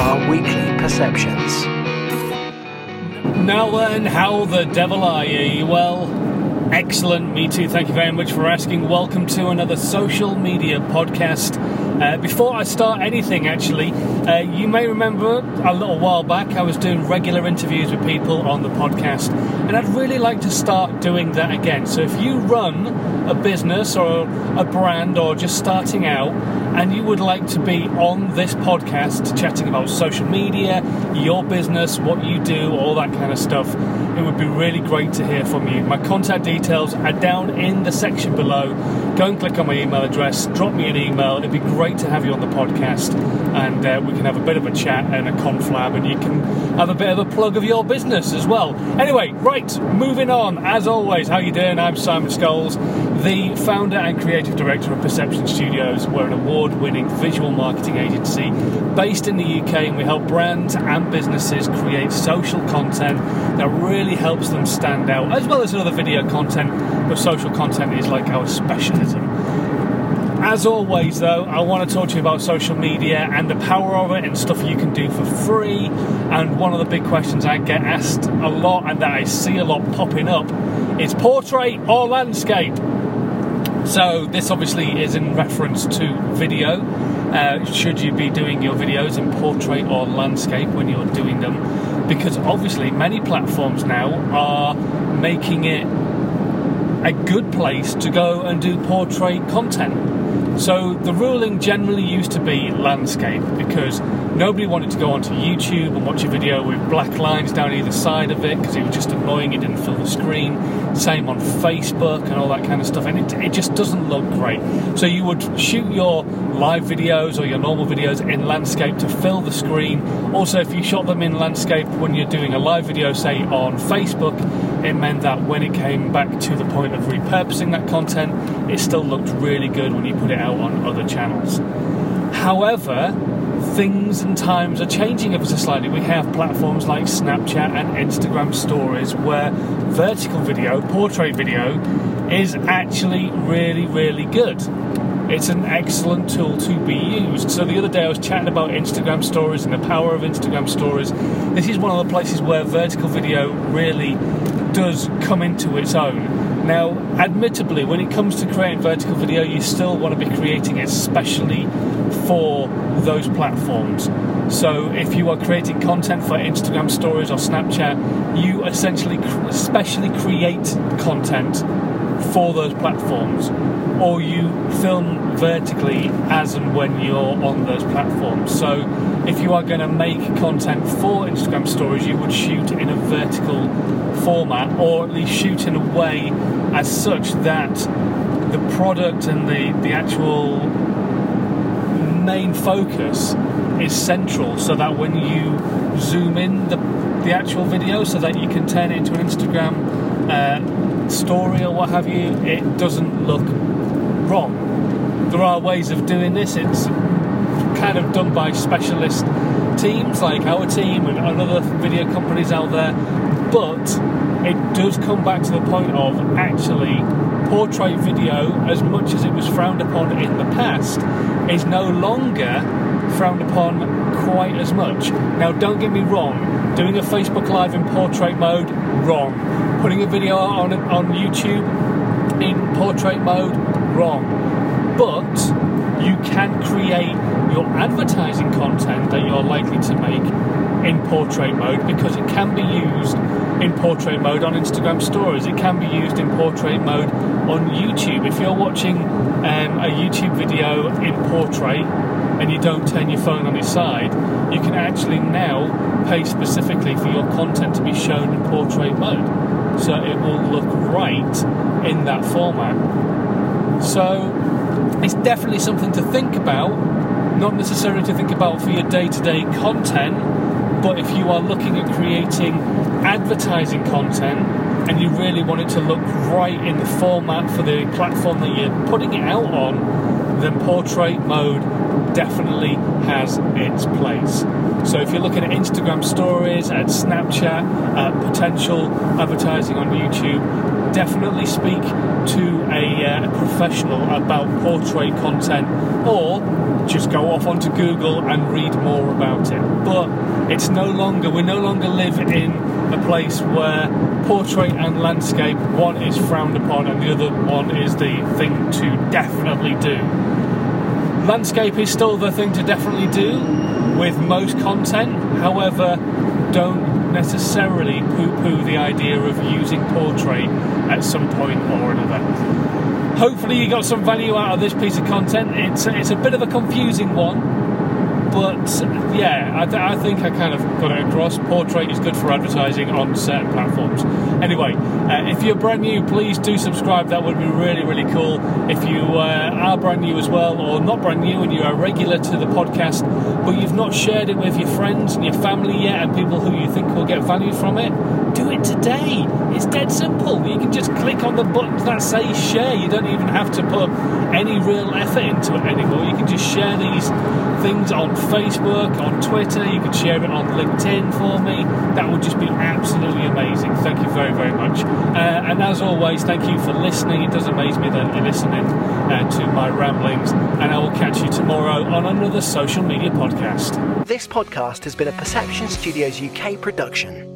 our weekly perceptions. Now then, how the devil are you? Well? Excellent, me too. Thank you very much for asking. Welcome to another social media podcast. Uh, before I start anything, actually, uh, you may remember a little while back I was doing regular interviews with people on the podcast, and I'd really like to start doing that again. So if you run a business or a brand or just starting out, and you would like to be on this podcast chatting about social media, your business, what you do, all that kind of stuff, it would be really great to hear from you. My contact details are down in the section below. Go and click on my email address, drop me an email. It'd be great to have you on the podcast, and uh, we can have a bit of a chat and a conflab, and you can have a bit of a plug of your business as well. Anyway, right, moving on. As always, how are you doing? I'm Simon Scholes, the founder and creative director of Perception Studios. We're an award-winning visual marketing agency based in the UK, and we help brands and businesses create social content that really helps them stand out, as well as other video content. But social content is like our specialism. As always, though, I want to talk to you about social media and the power of it and stuff you can do for free. And one of the big questions I get asked a lot and that I see a lot popping up is portrait or landscape. So, this obviously is in reference to video. Uh, should you be doing your videos in portrait or landscape when you're doing them? Because obviously, many platforms now are making it a good place to go and do portrait content. So the ruling generally used to be landscape because nobody wanted to go onto YouTube and watch a video with black lines down either side of it because it was just annoying, it didn't fill the screen. Same on Facebook and all that kind of stuff, and it, it just doesn't look great. So you would shoot your live videos or your normal videos in landscape to fill the screen. Also, if you shot them in landscape when you're doing a live video, say on Facebook, it meant that when it came back to the point of repurposing that content, it still looked really good when you put it out on other channels. However, things and times are changing ever so slightly. We have platforms like Snapchat and Instagram stories where vertical video, portrait video, is actually really, really good. It's an excellent tool to be used. So the other day I was chatting about Instagram stories and the power of Instagram stories. This is one of the places where vertical video really does come into its own. Now, admittedly, when it comes to creating vertical video, you still want to be creating it specially for those platforms. So, if you are creating content for Instagram stories or Snapchat, you essentially specially create content for those platforms, or you film vertically as and when you're on those platforms. So, if you are going to make content for Instagram stories, you would shoot in a vertical format, or at least shoot in a way as such that the product and the, the actual main focus is central so that when you zoom in the, the actual video so that you can turn it into an Instagram uh, story or what have you, it doesn't look wrong. There are ways of doing this. It's kind of done by specialist teams like our team and other video companies out there, but it does come back to the point of actually portrait video, as much as it was frowned upon in the past, is no longer frowned upon quite as much. Now, don't get me wrong, doing a Facebook Live in portrait mode, wrong. Putting a video on, on YouTube in portrait mode, wrong. But you can create your advertising content that you're likely to make in portrait mode because it can be used in portrait mode on Instagram stories. It can be used in portrait mode on YouTube. If you're watching um, a YouTube video in portrait and you don't turn your phone on its side, you can actually now pay specifically for your content to be shown in portrait mode. So it will look right in that format. So it's definitely something to think about, not necessarily to think about for your day to day content, but if you are looking at creating advertising content and you really want it to look right in the format for the platform that you're putting it out on, then portrait mode definitely has its place. So if you're looking at Instagram stories, at Snapchat, at potential advertising on YouTube, definitely speak to a, uh, professional about portrait content or just go off onto Google and read more about it. But it's no longer, we no longer live in a place where portrait and landscape, one is frowned upon and the other one is the thing to definitely do. Landscape is still the thing to definitely do with most content, however, don't necessarily poo poo the idea of using portrait at some point or another. Hopefully, you got some value out of this piece of content. It's, it's a bit of a confusing one, but yeah, I, th- I, think I kind of got it across. Portrait is good for advertising on certain platforms. Anyway, uh, if you're brand new, please do subscribe. That would be really, really cool. If you uh, are brand new as well, or not brand new and you're a regular to the podcast, but you've not shared it with your friends and your family yet, and people who you think will get value from it, do it today. It's dead simple. You can just click on the buttons that say share. You don't even have to put any real effort into it anymore. You can just share these things on Facebook, on Twitter. You can share it on LinkedIn for me. That would just be absolutely amazing. Thank you very, very much. Uh, and as always, thank you for listening. It does amaze me that you're listening uh, to my ramblings. And I will catch you tomorrow on another social media podcast. This podcast has been a Perception Studios UK production.